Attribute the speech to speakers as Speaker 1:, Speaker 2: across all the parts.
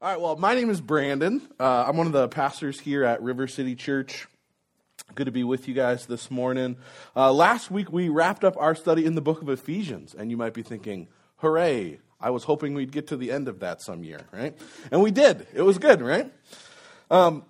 Speaker 1: All right, well, my name is Brandon. Uh, I'm one of the pastors here at River City Church. Good to be with you guys this morning. Uh, last week, we wrapped up our study in the book of Ephesians, and you might be thinking, hooray, I was hoping we'd get to the end of that some year, right? And we did. It was good, right? Um,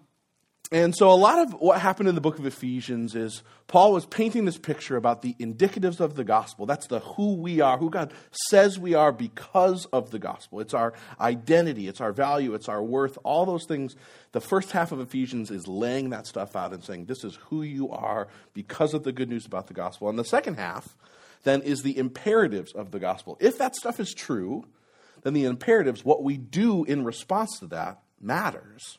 Speaker 1: and so, a lot of what happened in the book of Ephesians is Paul was painting this picture about the indicatives of the gospel. That's the who we are, who God says we are because of the gospel. It's our identity, it's our value, it's our worth, all those things. The first half of Ephesians is laying that stuff out and saying, This is who you are because of the good news about the gospel. And the second half, then, is the imperatives of the gospel. If that stuff is true, then the imperatives, what we do in response to that, matters.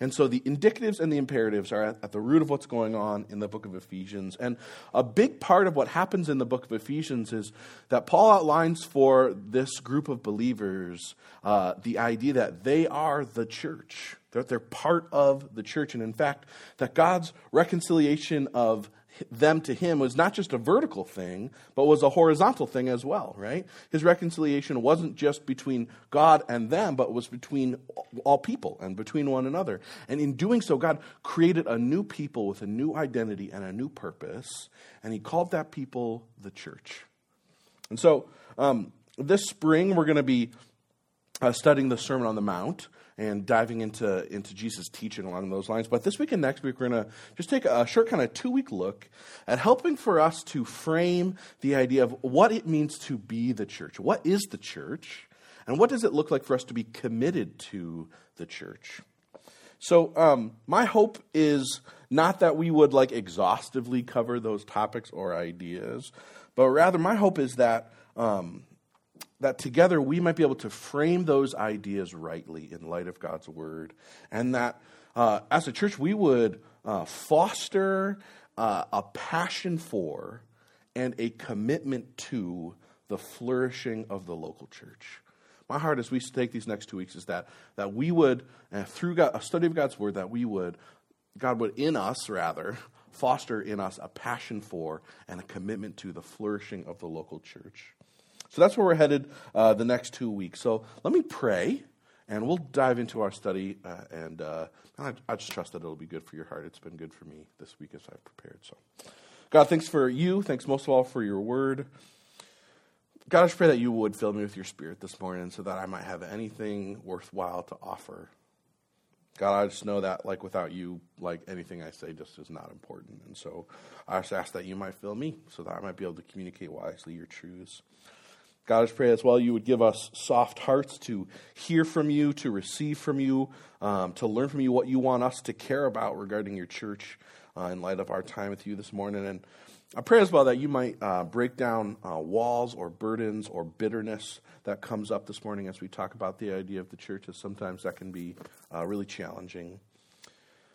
Speaker 1: And so the indicatives and the imperatives are at, the root of what's going on in the book of Ephesians. And a big part of what happens in the book of Ephesians is that Paul outlines for this group of believers uh, the idea that they are the church, that they're part of the church. And in fact, that God's reconciliation of them to him was not just a vertical thing, but was a horizontal thing as well, right? His reconciliation wasn't just between God and them, but was between all people and between one another. And in doing so, God created a new people with a new identity and a new purpose, and he called that people the church. And so, um, this spring, we're going to be uh, studying the Sermon on the Mount and diving into, into Jesus' teaching along those lines. But this week and next week, we're going to just take a short kind of two week look at helping for us to frame the idea of what it means to be the church. What is the church? And what does it look like for us to be committed to the church? So, um, my hope is not that we would like exhaustively cover those topics or ideas, but rather my hope is that um, that together we might be able to frame those ideas rightly in light of God's word, and that uh, as a church we would uh, foster uh, a passion for and a commitment to the flourishing of the local church. My heart as we take these next two weeks is that, that we would, uh, through God, a study of God's word, that we would, God would in us rather, foster in us a passion for and a commitment to the flourishing of the local church. So that's where we're headed uh, the next two weeks. So let me pray, and we'll dive into our study. Uh, and uh, I, I, just trust that it'll be good for your heart. It's been good for me this week as I've prepared. So, God, thanks for you. Thanks most of all for your word. God, I just pray that you would fill me with your spirit this morning so that I might have anything worthwhile to offer. God, I just know that, like, without you, like, anything I say just is not important. And so I just ask that you might fill me so that I might be able to communicate wisely your truths. God, I pray as well you would give us soft hearts to hear from you, to receive from you, um, to learn from you what you want us to care about regarding your church uh, in light of our time with you this morning. And I pray as well that you might uh, break down uh, walls or burdens or bitterness that comes up this morning as we talk about the idea of the church, as sometimes that can be uh, really challenging.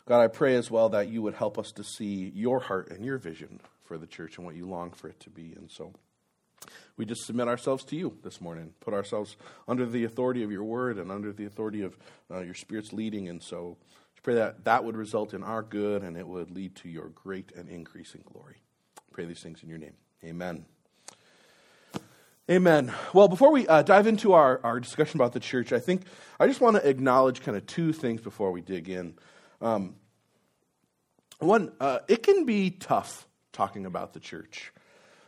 Speaker 1: God, I pray as well that you would help us to see your heart and your vision for the church and what you long for it to be. And so we just submit ourselves to you this morning, put ourselves under the authority of your word and under the authority of uh, your spirit's leading. And so pray that that would result in our good and it would lead to your great and increasing glory. Pray these things in your name. Amen. Amen. Well, before we uh, dive into our, our discussion about the church, I think I just want to acknowledge kind of two things before we dig in. Um, one, uh, it can be tough talking about the church.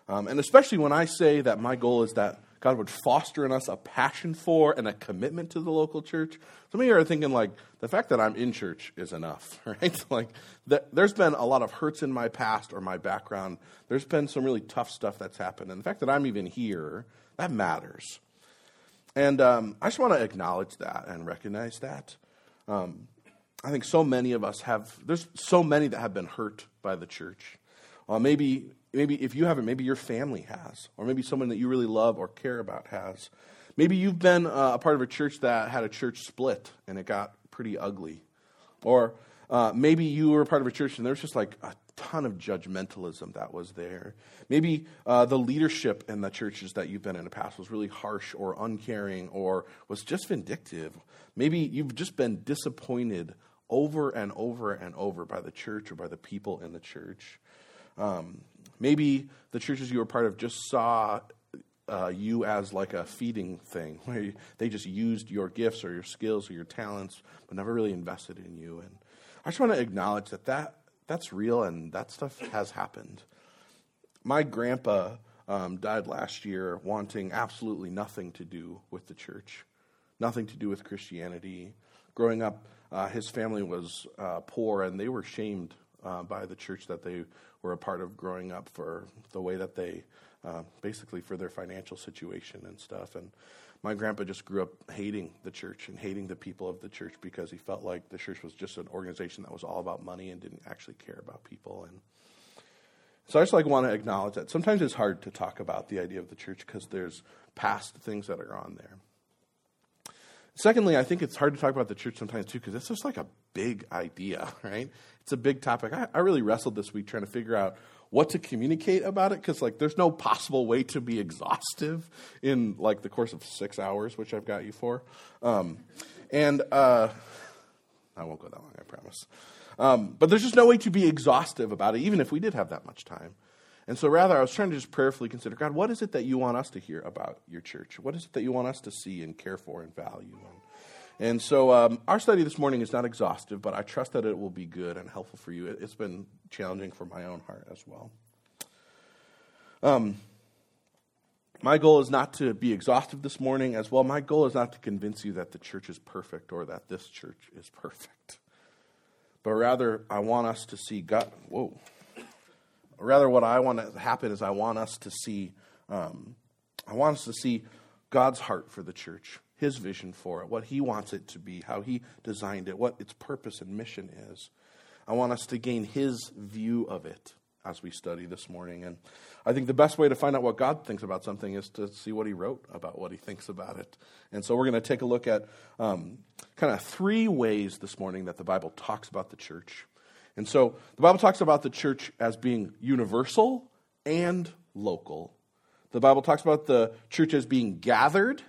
Speaker 1: Um, and especially when I say that my goal is that God would foster in us a passion for and a commitment to the local church. Some of you are thinking, like, the fact that I'm in church is enough, right? like, the, there's been a lot of hurts in my past or my background. There's been some really tough stuff that's happened. And the fact that I'm even here, that matters. And um, I just want to acknowledge that and recognize that. Um, I think so many of us have, there's so many that have been hurt by the church. Uh, maybe maybe if you haven't, maybe your family has, or maybe someone that you really love or care about has. Maybe you've been uh, a part of a church that had a church split and it got pretty ugly. Or uh, maybe you were a part of a church and there's just like a ton of judgmentalism that was there. Maybe uh, the leadership in the churches that you've been in the past was really harsh or uncaring or was just vindictive. Maybe you've just been disappointed over and over and over by the church or by the people in the church. Um, Maybe the churches you were part of just saw uh, you as like a feeding thing, where you, they just used your gifts or your skills or your talents, but never really invested in you. And I just want to acknowledge that, that that's real and that stuff has happened. My grandpa um, died last year wanting absolutely nothing to do with the church, nothing to do with Christianity. Growing up, uh, his family was uh, poor and they were shamed uh, by the church that they were a part of growing up for the way that they, uh, basically, for their financial situation and stuff. And my grandpa just grew up hating the church and hating the people of the church because he felt like the church was just an organization that was all about money and didn't actually care about people. And so I just like want to acknowledge that sometimes it's hard to talk about the idea of the church because there's past things that are on there. Secondly, I think it's hard to talk about the church sometimes too because it's just like a big idea, right? It's a big topic. I, I really wrestled this week trying to figure out what to communicate about it because like there's no possible way to be exhaustive in like the course of six hours, which I've got you for. Um, and uh, I won't go that long, I promise. Um, but there's just no way to be exhaustive about it, even if we did have that much time. And so, rather, I was trying to just prayerfully consider God, what is it that you want us to hear about your church? What is it that you want us to see and care for and value? And, and so, um, our study this morning is not exhaustive, but I trust that it will be good and helpful for you. It, has been challenging for my own heart as well. Um, my goal is not to be exhaustive this morning as well. My goal is not to convince you that the church is perfect or that this church is perfect. But rather, I want us to see God. Whoa rather, what I want to happen is I want us to see, um, I want us to see God's heart for the church, His vision for it, what He wants it to be, how He designed it, what its purpose and mission is. I want us to gain His view of it as we study this morning. And I think the best way to find out what God thinks about something is to see what He wrote about what He thinks about it. And so we're going to take a look at um, kind of three ways this morning that the Bible talks about the church. And so the Bible talks about the church as being universal and local. The Bible talks about the church as being gathered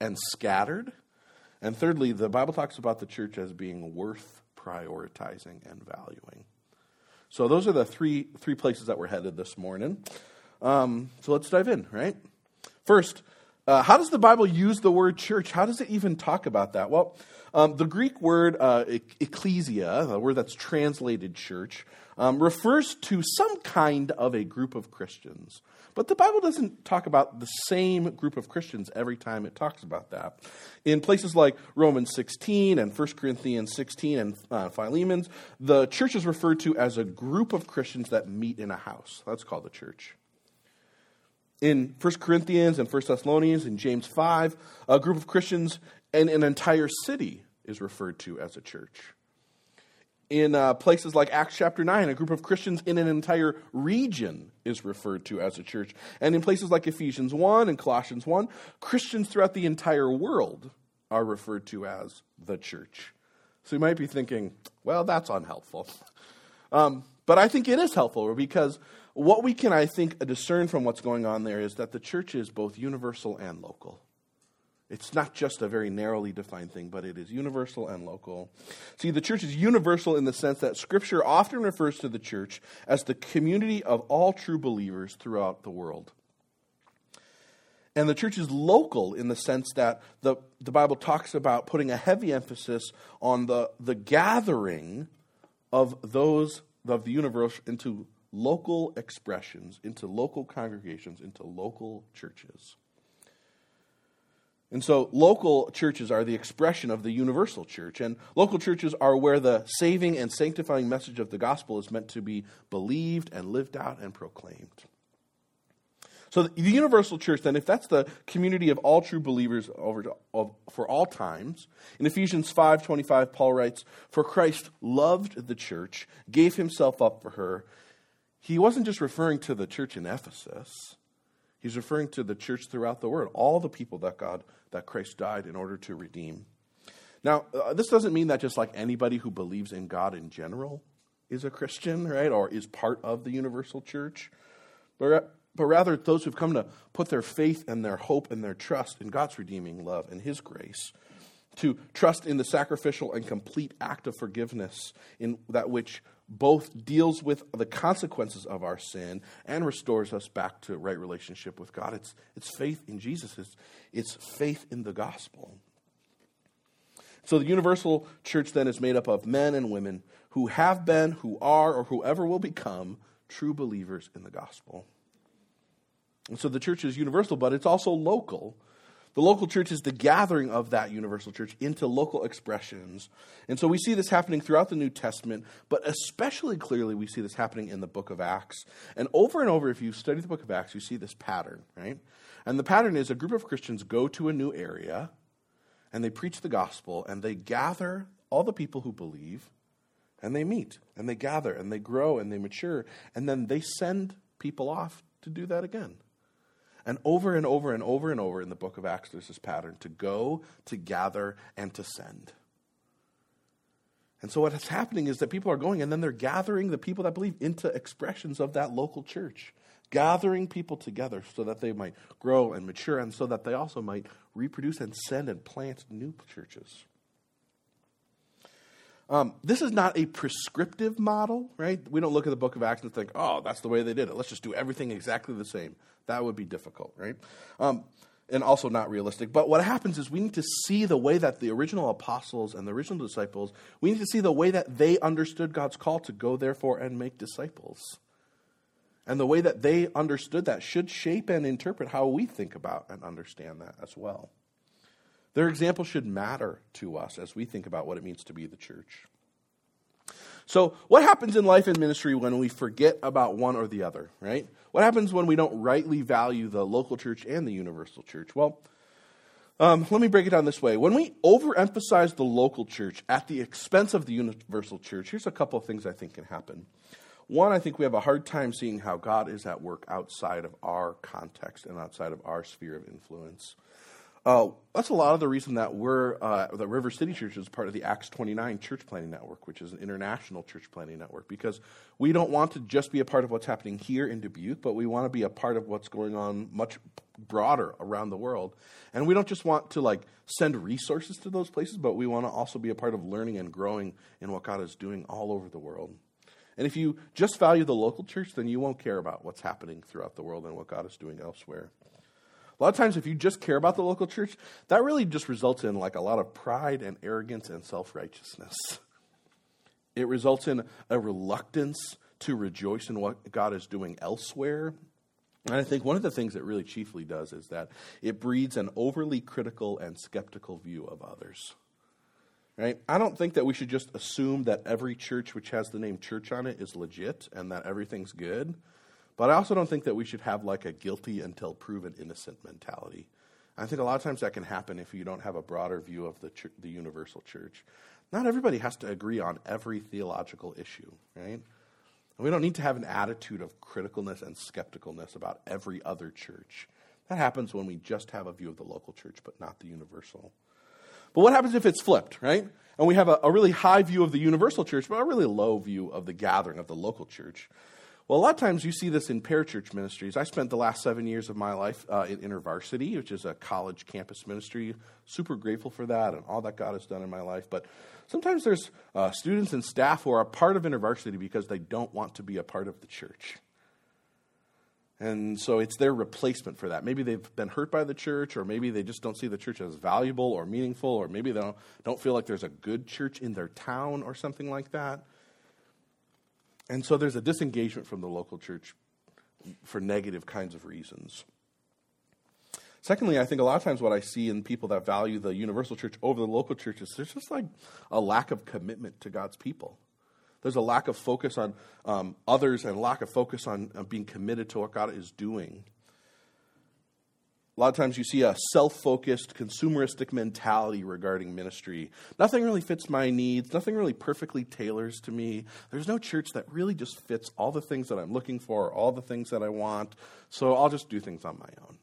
Speaker 1: and scattered. And thirdly, the Bible talks about the church as being worth prioritizing and valuing. So those are the three, three places that we're headed this morning. Um, so let's dive in, right? First, uh, how does the Bible use the word church? How does it even talk about that? Well, um, the Greek word uh, ecclesia, the word that's translated church, um, refers to some kind of a group of Christians. But the Bible doesn't talk about the same group of Christians every time it talks about that. In places like Romans 16 and 1 Corinthians 16 and uh, Philemon's, the church is referred to as a group of Christians that meet in a house. That's called the church. In 1 Corinthians and 1 Thessalonians and James 5, a group of Christians and an entire city is referred to as a church. In uh, places like Acts chapter 9, a group of Christians in an entire region is referred to as a church. And in places like Ephesians 1 and Colossians 1, Christians throughout the entire world are referred to as the church. So you might be thinking, well, that's unhelpful. Um, but I think it is helpful because what we can, I think, discern from what's going on there is that the church is both universal and local. It's not just a very narrowly defined thing, but it is universal and local. See, the church is universal in the sense that Scripture often refers to the church as the community of all true believers throughout the world. And the church is local in the sense that the, the Bible talks about putting a heavy emphasis on the, the gathering of those of the universe into local expressions, into local congregations, into local churches. And so local churches are the expression of the universal church. And local churches are where the saving and sanctifying message of the gospel is meant to be believed and lived out and proclaimed. So the universal church, then, if that's the community of all true believers over to, of, for all times, in Ephesians 5.25, Paul writes, For Christ loved the church, gave himself up for her. He wasn't just referring to the church in Ephesus. He's referring to the church throughout the world, all the people that God, that Christ died in order to redeem. Now, uh, this doesn't mean that just like anybody who believes in God in general is a Christian, right, or is part of the universal church, but, but rather those who've come to put their faith and their hope and their trust in God's redeeming love and His grace to trust in the sacrificial and complete act of forgiveness in that which both deals with the consequences of our sin and restores us back to right relationship with God. It's, it's faith in Jesus, it's, it's faith in the gospel. So the universal church then is made up of men and women who have been, who are, or whoever will become true believers in the gospel. And so the church is universal, but it's also local the local church is the gathering of that universal church into local expressions. And so we see this happening throughout the New Testament, but especially clearly we see this happening in the book of Acts. And over and over, if you study the book of Acts, you see this pattern, right? And the pattern is a group of Christians go to a new area and they preach the gospel and they gather all the people who believe and they meet and they gather and they grow and they mature and then they send people off to do that again. And over and over and over and over in the book of Acts, there's this pattern to go, to gather, and to send. And so, what is happening is that people are going and then they're gathering the people that believe into expressions of that local church, gathering people together so that they might grow and mature and so that they also might reproduce and send and plant new churches. Um, this is not a prescriptive model, right? We don't look at the book of Acts and think, oh, that's the way they did it. Let's just do everything exactly the same. That would be difficult, right? Um, and also not realistic. But what happens is we need to see the way that the original apostles and the original disciples, we need to see the way that they understood God's call to go, therefore, and make disciples. And the way that they understood that should shape and interpret how we think about and understand that as well. Their example should matter to us as we think about what it means to be the church. So, what happens in life and ministry when we forget about one or the other, right? What happens when we don't rightly value the local church and the universal church? Well, um, let me break it down this way. When we overemphasize the local church at the expense of the universal church, here's a couple of things I think can happen. One, I think we have a hard time seeing how God is at work outside of our context and outside of our sphere of influence. Uh, that's a lot of the reason that we're uh, the River City Church is part of the Acts 29 Church Planting Network, which is an international church planting network, because we don't want to just be a part of what's happening here in Dubuque, but we want to be a part of what's going on much broader around the world. And we don't just want to like send resources to those places, but we want to also be a part of learning and growing in what God is doing all over the world. And if you just value the local church, then you won't care about what's happening throughout the world and what God is doing elsewhere. A lot of times, if you just care about the local church, that really just results in like a lot of pride and arrogance and self righteousness. It results in a reluctance to rejoice in what God is doing elsewhere. And I think one of the things it really chiefly does is that it breeds an overly critical and skeptical view of others. Right? I don't think that we should just assume that every church which has the name church on it is legit and that everything's good. But I also don't think that we should have like a guilty until proven innocent mentality. I think a lot of times that can happen if you don't have a broader view of the, the universal church. Not everybody has to agree on every theological issue, right? And we don't need to have an attitude of criticalness and skepticalness about every other church. That happens when we just have a view of the local church, but not the universal. But what happens if it's flipped, right? And we have a, a really high view of the universal church, but a really low view of the gathering of the local church? Well, a lot of times you see this in parachurch ministries. I spent the last seven years of my life uh, in InterVarsity, which is a college campus ministry. Super grateful for that and all that God has done in my life. But sometimes there's uh, students and staff who are a part of InterVarsity because they don't want to be a part of the church. And so it's their replacement for that. Maybe they've been hurt by the church, or maybe they just don't see the church as valuable or meaningful, or maybe they don't, don't feel like there's a good church in their town or something like that. And so there's a disengagement from the local church for negative kinds of reasons. Secondly, I think a lot of times what I see in people that value the universal church over the local church is there's just like a lack of commitment to God's people. There's a lack of focus on um, others and lack of focus on, on being committed to what God is doing. A lot of times you see a self focused, consumeristic mentality regarding ministry. Nothing really fits my needs. Nothing really perfectly tailors to me. There's no church that really just fits all the things that I'm looking for, all the things that I want. So I'll just do things on my own.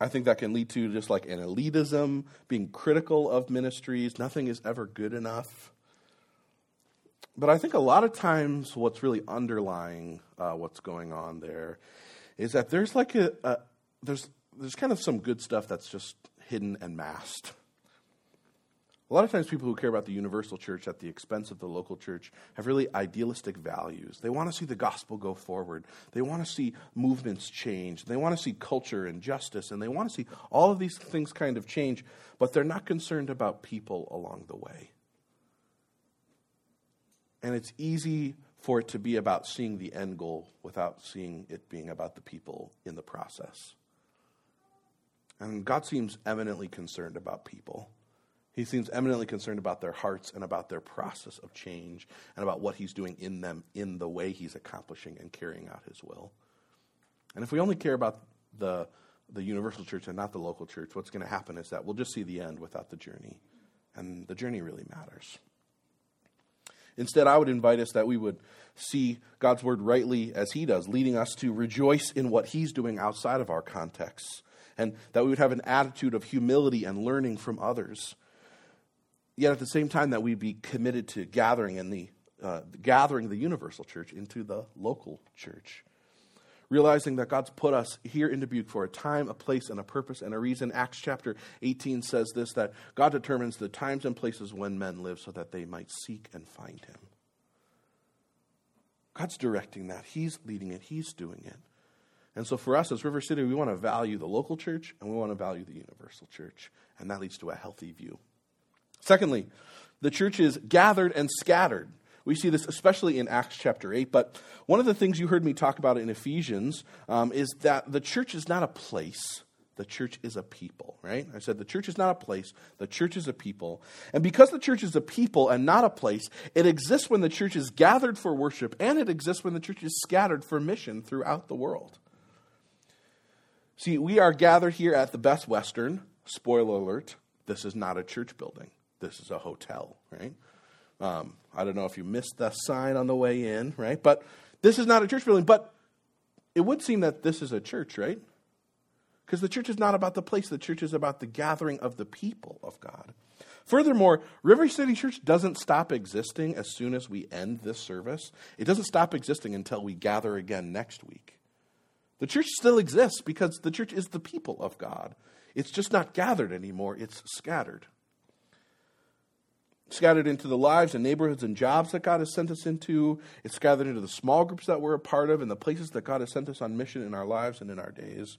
Speaker 1: I think that can lead to just like an elitism, being critical of ministries. Nothing is ever good enough. But I think a lot of times what's really underlying uh, what's going on there is that there's like a, a there's there's kind of some good stuff that's just hidden and masked. A lot of times, people who care about the universal church at the expense of the local church have really idealistic values. They want to see the gospel go forward. They want to see movements change. They want to see culture and justice, and they want to see all of these things kind of change, but they're not concerned about people along the way. And it's easy for it to be about seeing the end goal without seeing it being about the people in the process. And God seems eminently concerned about people. He seems eminently concerned about their hearts and about their process of change and about what he's doing in them in the way he's accomplishing and carrying out his will. And if we only care about the, the universal church and not the local church, what's going to happen is that we'll just see the end without the journey. And the journey really matters. Instead, I would invite us that we would see God's word rightly as he does, leading us to rejoice in what he's doing outside of our contexts, and that we would have an attitude of humility and learning from others. Yet at the same time that we be committed to gathering in the uh, gathering the universal church into the local church realizing that god's put us here in dubuque for a time a place and a purpose and a reason. Acts chapter 18 says this that god determines the times and places when men live so that they might seek and find him. God's directing that. He's leading it. He's doing it. And so for us as river city we want to value the local church and we want to value the universal church. And that leads to a healthy view. Secondly, the church is gathered and scattered. We see this especially in Acts chapter 8. But one of the things you heard me talk about in Ephesians um, is that the church is not a place, the church is a people, right? I said the church is not a place, the church is a people. And because the church is a people and not a place, it exists when the church is gathered for worship, and it exists when the church is scattered for mission throughout the world. See, we are gathered here at the Best Western. Spoiler alert, this is not a church building this is a hotel, right? Um, I don't know if you missed the sign on the way in, right? But this is not a church building. But it would seem that this is a church, right? Because the church is not about the place, the church is about the gathering of the people of God. Furthermore, River City Church doesn't stop existing as soon as we end this service. It doesn't stop existing until we gather again next week. The church still exists because the church is the people of God. It's just not gathered anymore, it's scattered scattered into the lives and neighborhoods and jobs that God has sent us into. It's scattered into the small groups that we're a part of and the places that God has sent us on mission in our lives and in our days.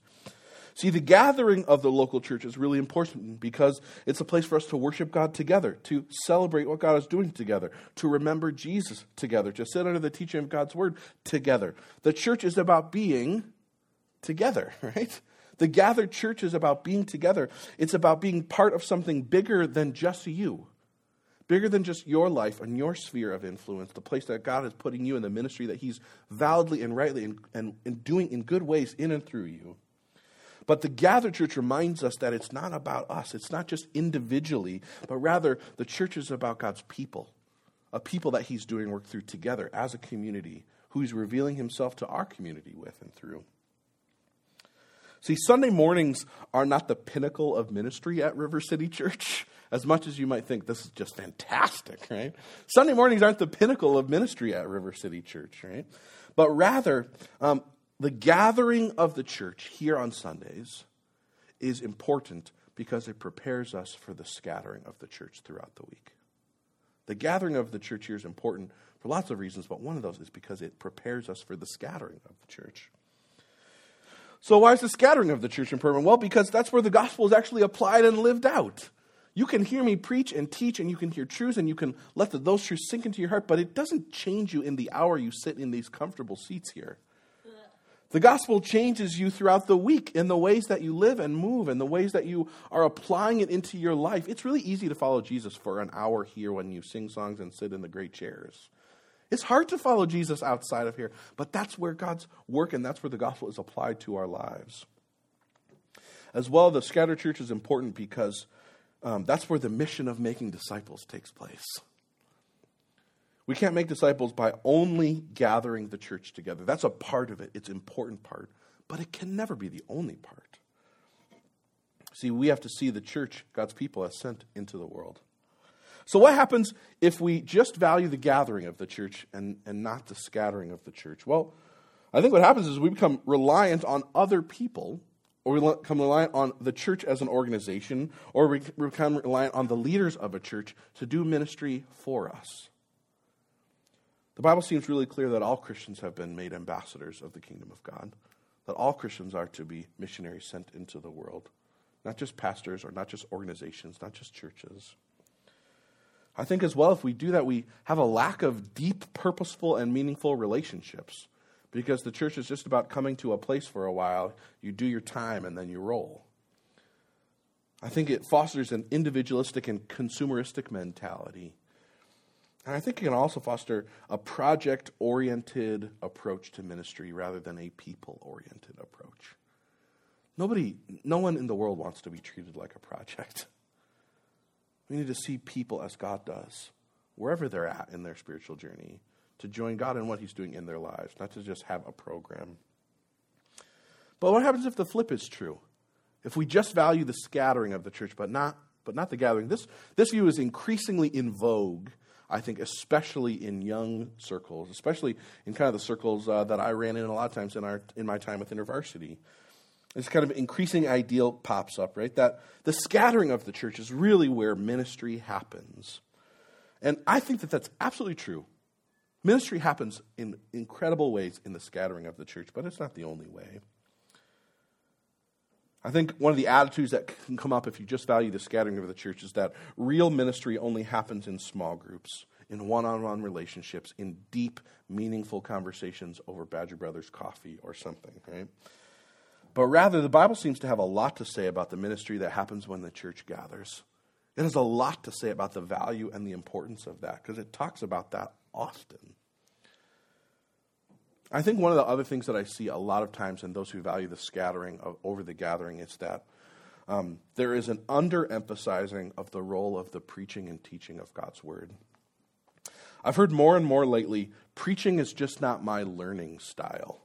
Speaker 1: See, the gathering of the local church is really important because it's a place for us to worship God together, to celebrate what God is doing together, to remember Jesus together, to sit under the teaching of God's word together. The church is about being together, right? The gathered church is about being together. It's about being part of something bigger than just you bigger than just your life and your sphere of influence, the place that God is putting you in the ministry that He's validly and rightly and, and, and doing in good ways in and through you. But the gathered church reminds us that it's not about us. It's not just individually, but rather the church is about God's people, a people that He's doing work through together as a community, who He's revealing Himself to our community with and through. See, Sunday mornings are not the pinnacle of ministry at River City Church as much as you might think this is just fantastic, right? Sunday mornings aren't the pinnacle of ministry at River City Church, right? But rather, um, the gathering of the church here on Sundays is important because it prepares us for the scattering of the church throughout the week. The gathering of the church here is important for lots of reasons, but one of those is because it prepares us for the scattering of the church. So, why is the scattering of the church important? Well, because that's where the gospel is actually applied and lived out. You can hear me preach and teach, and you can hear truths, and you can let those truths sink into your heart, but it doesn't change you in the hour you sit in these comfortable seats here. The gospel changes you throughout the week in the ways that you live and move and the ways that you are applying it into your life. It's really easy to follow Jesus for an hour here when you sing songs and sit in the great chairs. It's hard to follow Jesus outside of here, but that's where God's work and that's where the gospel is applied to our lives. As well, the scattered church is important because um, that's where the mission of making disciples takes place. We can't make disciples by only gathering the church together. That's a part of it, it's an important part, but it can never be the only part. See, we have to see the church, God's people, as sent into the world. So, what happens if we just value the gathering of the church and, and not the scattering of the church? Well, I think what happens is we become reliant on other people or we become reliant on the church as an organization, or we become reliant on the leaders of a church to do ministry for us. The Bible seems really clear that all Christians have been made ambassadors of the kingdom of God, that all Christians are to be missionaries sent into the world, not just pastors or not just organizations, not just churches. I think as well, if we do that, we have a lack of deep, purposeful, and meaningful relationships because the church is just about coming to a place for a while. You do your time and then you roll. I think it fosters an individualistic and consumeristic mentality. And I think it can also foster a project oriented approach to ministry rather than a people oriented approach. Nobody, no one in the world wants to be treated like a project. We need to see people as God does, wherever they're at in their spiritual journey, to join God in what He's doing in their lives, not to just have a program. But what happens if the flip is true? If we just value the scattering of the church, but not, but not the gathering? This, this view is increasingly in vogue, I think, especially in young circles, especially in kind of the circles uh, that I ran in a lot of times in, our, in my time with InterVarsity this kind of increasing ideal pops up, right? That the scattering of the church is really where ministry happens. And I think that that's absolutely true. Ministry happens in incredible ways in the scattering of the church, but it's not the only way. I think one of the attitudes that can come up if you just value the scattering of the church is that real ministry only happens in small groups, in one on one relationships, in deep, meaningful conversations over Badger Brothers coffee or something, right? But rather, the Bible seems to have a lot to say about the ministry that happens when the church gathers. It has a lot to say about the value and the importance of that because it talks about that often. I think one of the other things that I see a lot of times in those who value the scattering of, over the gathering is that um, there is an underemphasizing of the role of the preaching and teaching of God's word. I've heard more and more lately preaching is just not my learning style.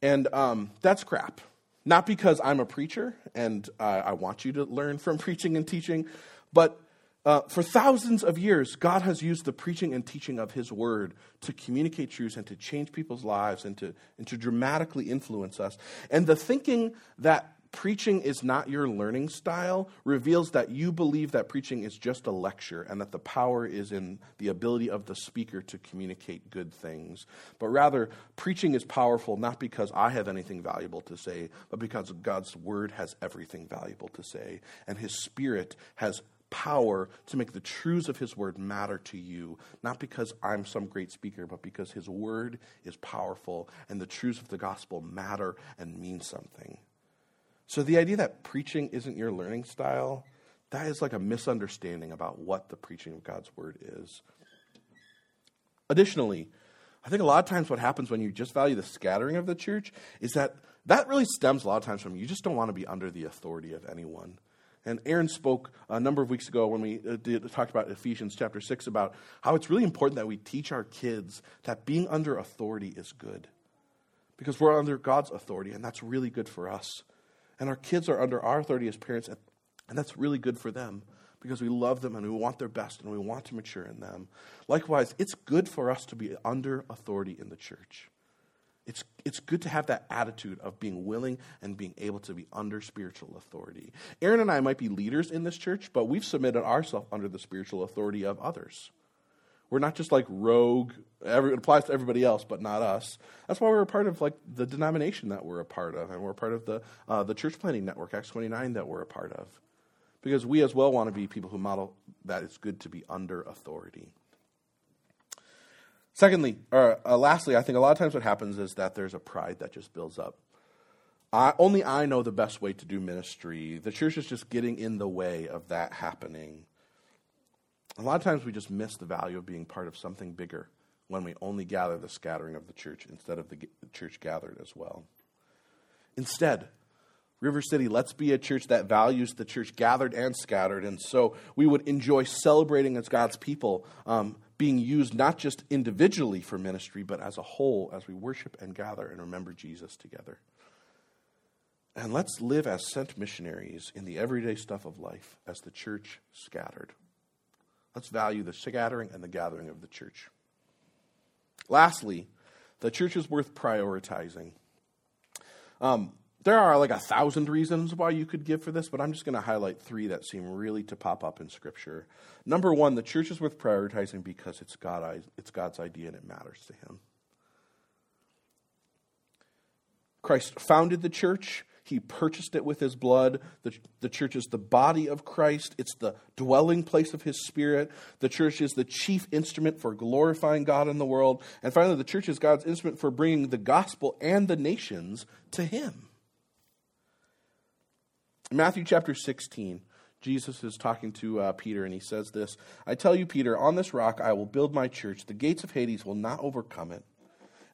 Speaker 1: And um, that's crap. Not because I'm a preacher and I want you to learn from preaching and teaching, but uh, for thousands of years, God has used the preaching and teaching of His Word to communicate truths and to change people's lives and to, and to dramatically influence us. And the thinking that preaching is not your learning style reveals that you believe that preaching is just a lecture and that the power is in the ability of the speaker to communicate good things. But rather, preaching is powerful not because I have anything valuable to say, but because God's word has everything valuable to say, and his spirit has power to make the truths of his word matter to you, not because I'm some great speaker, but because his word is powerful and the truths of the gospel matter and mean something. So the idea that preaching isn't your learning style, that is like a misunderstanding about what the preaching of God's word is. Additionally, I think a lot of times what happens when you just value the scattering of the church is that that really stems a lot of times from you just don't want to be under the authority of anyone. And Aaron spoke a number of weeks ago when we uh, did, talked about Ephesians chapter 6 about how it's really important that we teach our kids that being under authority is good. Because we're under God's authority, and that's really good for us. And our kids are under our authority as parents, and that's really good for them because we love them and we want their best and we want to mature in them. Likewise, it's good for us to be under authority in the church. It's, it's good to have that attitude of being willing and being able to be under spiritual authority. Aaron and I might be leaders in this church, but we've submitted ourselves under the spiritual authority of others. We're not just like rogue. Every, it applies to everybody else, but not us. That's why we're a part of like the denomination that we're a part of, and we're a part of the uh, the church planting network, Acts twenty nine, that we're a part of, because we as well want to be people who model that it's good to be under authority. Secondly, or uh, lastly, I think a lot of times what happens is that there's a pride that just builds up. I, only I know the best way to do ministry. The church is just getting in the way of that happening. A lot of times we just miss the value of being part of something bigger when we only gather the scattering of the church instead of the church gathered as well. Instead, River City, let's be a church that values the church gathered and scattered. And so we would enjoy celebrating as God's people, um, being used not just individually for ministry, but as a whole as we worship and gather and remember Jesus together. And let's live as sent missionaries in the everyday stuff of life as the church scattered. Let's value the scattering and the gathering of the church. Lastly, the church is worth prioritizing. Um, there are like a thousand reasons why you could give for this, but I'm just going to highlight three that seem really to pop up in Scripture. Number one, the church is worth prioritizing because it's, God, it's God's idea and it matters to Him. Christ founded the church. He purchased it with his blood. The, the church is the body of Christ. It's the dwelling place of his spirit. The church is the chief instrument for glorifying God in the world. And finally, the church is God's instrument for bringing the gospel and the nations to him. In Matthew chapter 16, Jesus is talking to uh, Peter, and he says this I tell you, Peter, on this rock I will build my church. The gates of Hades will not overcome it.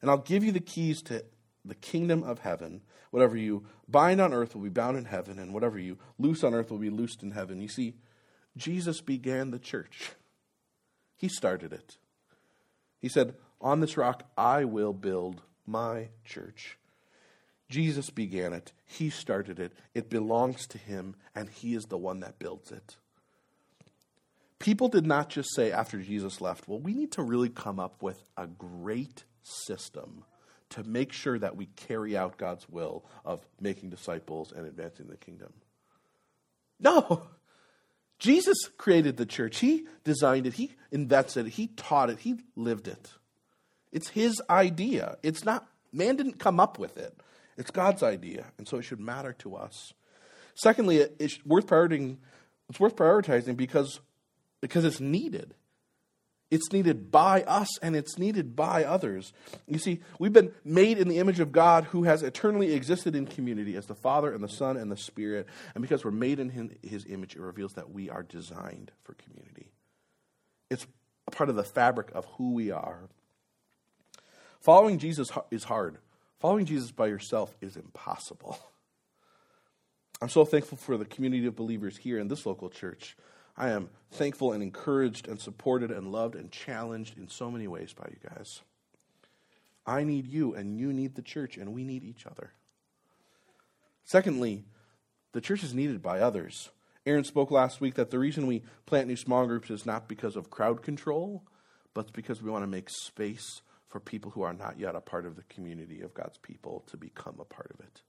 Speaker 1: And I'll give you the keys to the kingdom of heaven. Whatever you bind on earth will be bound in heaven, and whatever you loose on earth will be loosed in heaven. You see, Jesus began the church, He started it. He said, On this rock I will build my church. Jesus began it, He started it, it belongs to Him, and He is the one that builds it. People did not just say after Jesus left, well, we need to really come up with a great system to make sure that we carry out God's will of making disciples and advancing the kingdom. No. Jesus created the church. He designed it. He invested it. He taught it. He lived it. It's his idea. It's not, man didn't come up with it. It's God's idea. And so it should matter to us. Secondly, it's worth prioritizing, it's worth prioritizing because, because it's needed. It's needed by us and it's needed by others. You see, we've been made in the image of God who has eternally existed in community as the Father and the Son and the Spirit. And because we're made in His image, it reveals that we are designed for community. It's part of the fabric of who we are. Following Jesus is hard. Following Jesus by yourself is impossible. I'm so thankful for the community of believers here in this local church I am thankful and encouraged and supported and loved and challenged in so many ways by you guys. I need you, and you need the church, and we need each other. Secondly, the church is needed by others. Aaron spoke last week that the reason we plant new small groups is not because of crowd control, but because we want to make space for people who are not yet a part of the community of God's people to become a part of it.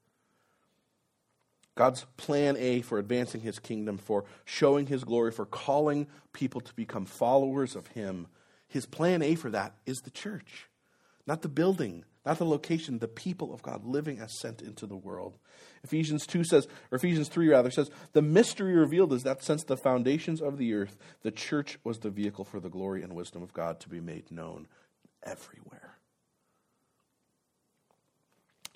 Speaker 1: God's plan A for advancing his kingdom, for showing his glory, for calling people to become followers of him, his plan A for that is the church. Not the building, not the location, the people of God living as sent into the world. Ephesians 2 says, or Ephesians 3 rather says, the mystery revealed is that since the foundations of the earth, the church was the vehicle for the glory and wisdom of God to be made known everywhere.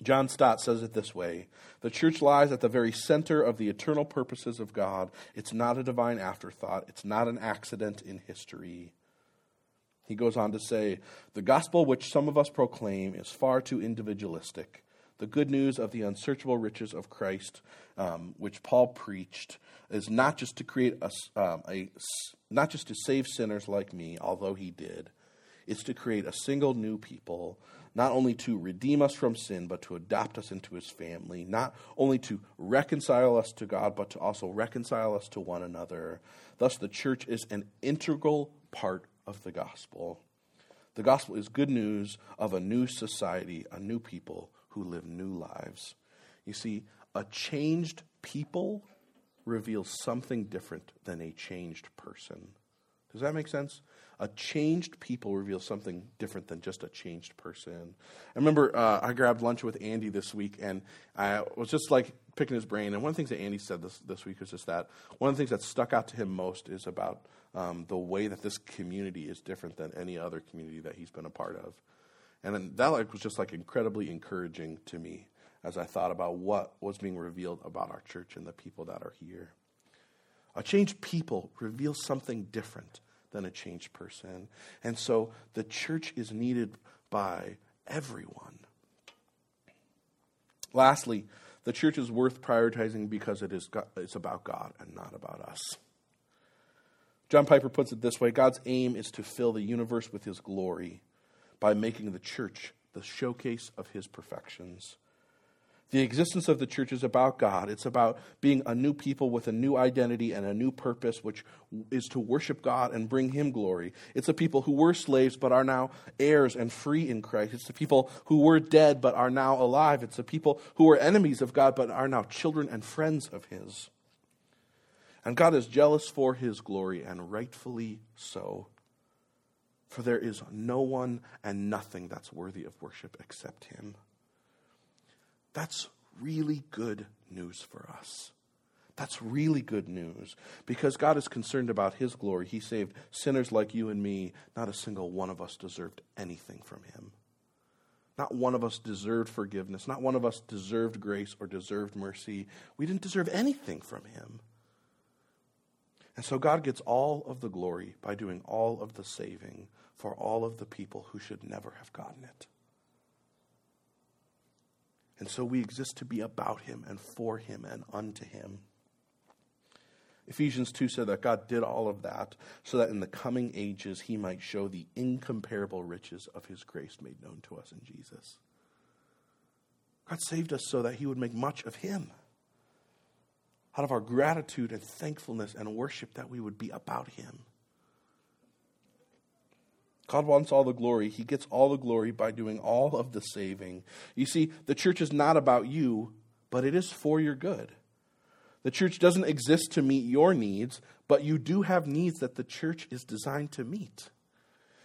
Speaker 1: John Stott says it this way The church lies at the very center of the eternal purposes of God. It's not a divine afterthought, it's not an accident in history. He goes on to say The gospel which some of us proclaim is far too individualistic. The good news of the unsearchable riches of Christ, um, which Paul preached, is not just to create a, um, a, not just to save sinners like me, although he did. It's to create a single new people not only to redeem us from sin, but to adopt us into his family, not only to reconcile us to God, but to also reconcile us to one another. Thus, the church is an integral part of the gospel. The gospel is good news of a new society, a new people who live new lives. You see, a changed people reveals something different than a changed person. Does that make sense? A changed people reveals something different than just a changed person. I remember uh, I grabbed lunch with Andy this week, and I was just like picking his brain. And one of the things that Andy said this, this week was just that one of the things that stuck out to him most is about um, the way that this community is different than any other community that he's been a part of. And that like, was just like incredibly encouraging to me as I thought about what was being revealed about our church and the people that are here. A changed people reveals something different than a changed person. And so the church is needed by everyone. Lastly, the church is worth prioritizing because it is it's about God and not about us. John Piper puts it this way God's aim is to fill the universe with his glory by making the church the showcase of his perfections. The existence of the church is about God. It's about being a new people with a new identity and a new purpose, which is to worship God and bring Him glory. It's the people who were slaves but are now heirs and free in Christ. It's the people who were dead but are now alive. It's the people who were enemies of God but are now children and friends of His. And God is jealous for His glory, and rightfully so. For there is no one and nothing that's worthy of worship except Him. That's really good news for us. That's really good news because God is concerned about His glory. He saved sinners like you and me. Not a single one of us deserved anything from Him. Not one of us deserved forgiveness. Not one of us deserved grace or deserved mercy. We didn't deserve anything from Him. And so God gets all of the glory by doing all of the saving for all of the people who should never have gotten it. And so we exist to be about him and for him and unto him. Ephesians 2 said that God did all of that so that in the coming ages he might show the incomparable riches of his grace made known to us in Jesus. God saved us so that he would make much of him. Out of our gratitude and thankfulness and worship, that we would be about him. God wants all the glory. He gets all the glory by doing all of the saving. You see, the church is not about you, but it is for your good. The church doesn't exist to meet your needs, but you do have needs that the church is designed to meet.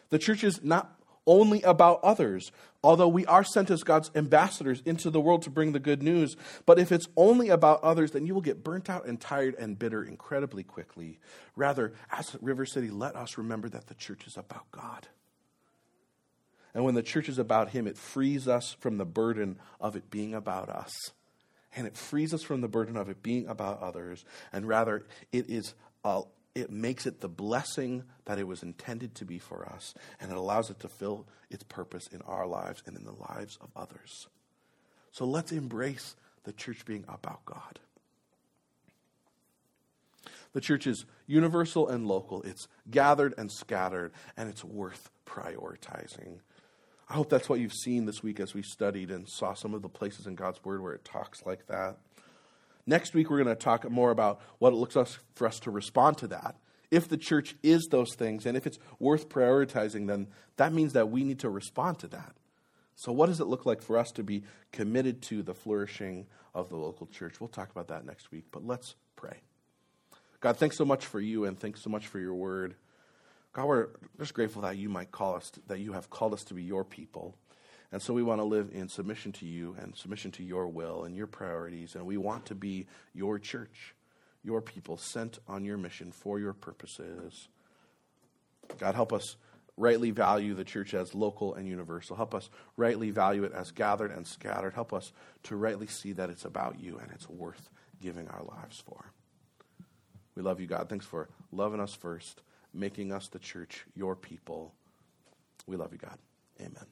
Speaker 1: The church is not only about others, although we are sent as God's ambassadors into the world to bring the good news. But if it's only about others, then you will get burnt out and tired and bitter incredibly quickly. Rather, as River City, let us remember that the church is about God. And when the church is about Him, it frees us from the burden of it being about us. And it frees us from the burden of it being about others. And rather, it is a, it makes it the blessing that it was intended to be for us, and it allows it to fill its purpose in our lives and in the lives of others. So let's embrace the church being about God. The church is universal and local, it's gathered and scattered, and it's worth prioritizing. I hope that's what you've seen this week as we studied and saw some of the places in God's Word where it talks like that. Next week, we're going to talk more about what it looks like for us to respond to that. If the church is those things and if it's worth prioritizing, then that means that we need to respond to that. So, what does it look like for us to be committed to the flourishing of the local church? We'll talk about that next week, but let's pray. God, thanks so much for you and thanks so much for your word. God, we're just grateful that you might call us, that you have called us to be your people. And so we want to live in submission to you and submission to your will and your priorities. And we want to be your church, your people sent on your mission for your purposes. God, help us rightly value the church as local and universal. Help us rightly value it as gathered and scattered. Help us to rightly see that it's about you and it's worth giving our lives for. We love you, God. Thanks for loving us first, making us the church, your people. We love you, God. Amen.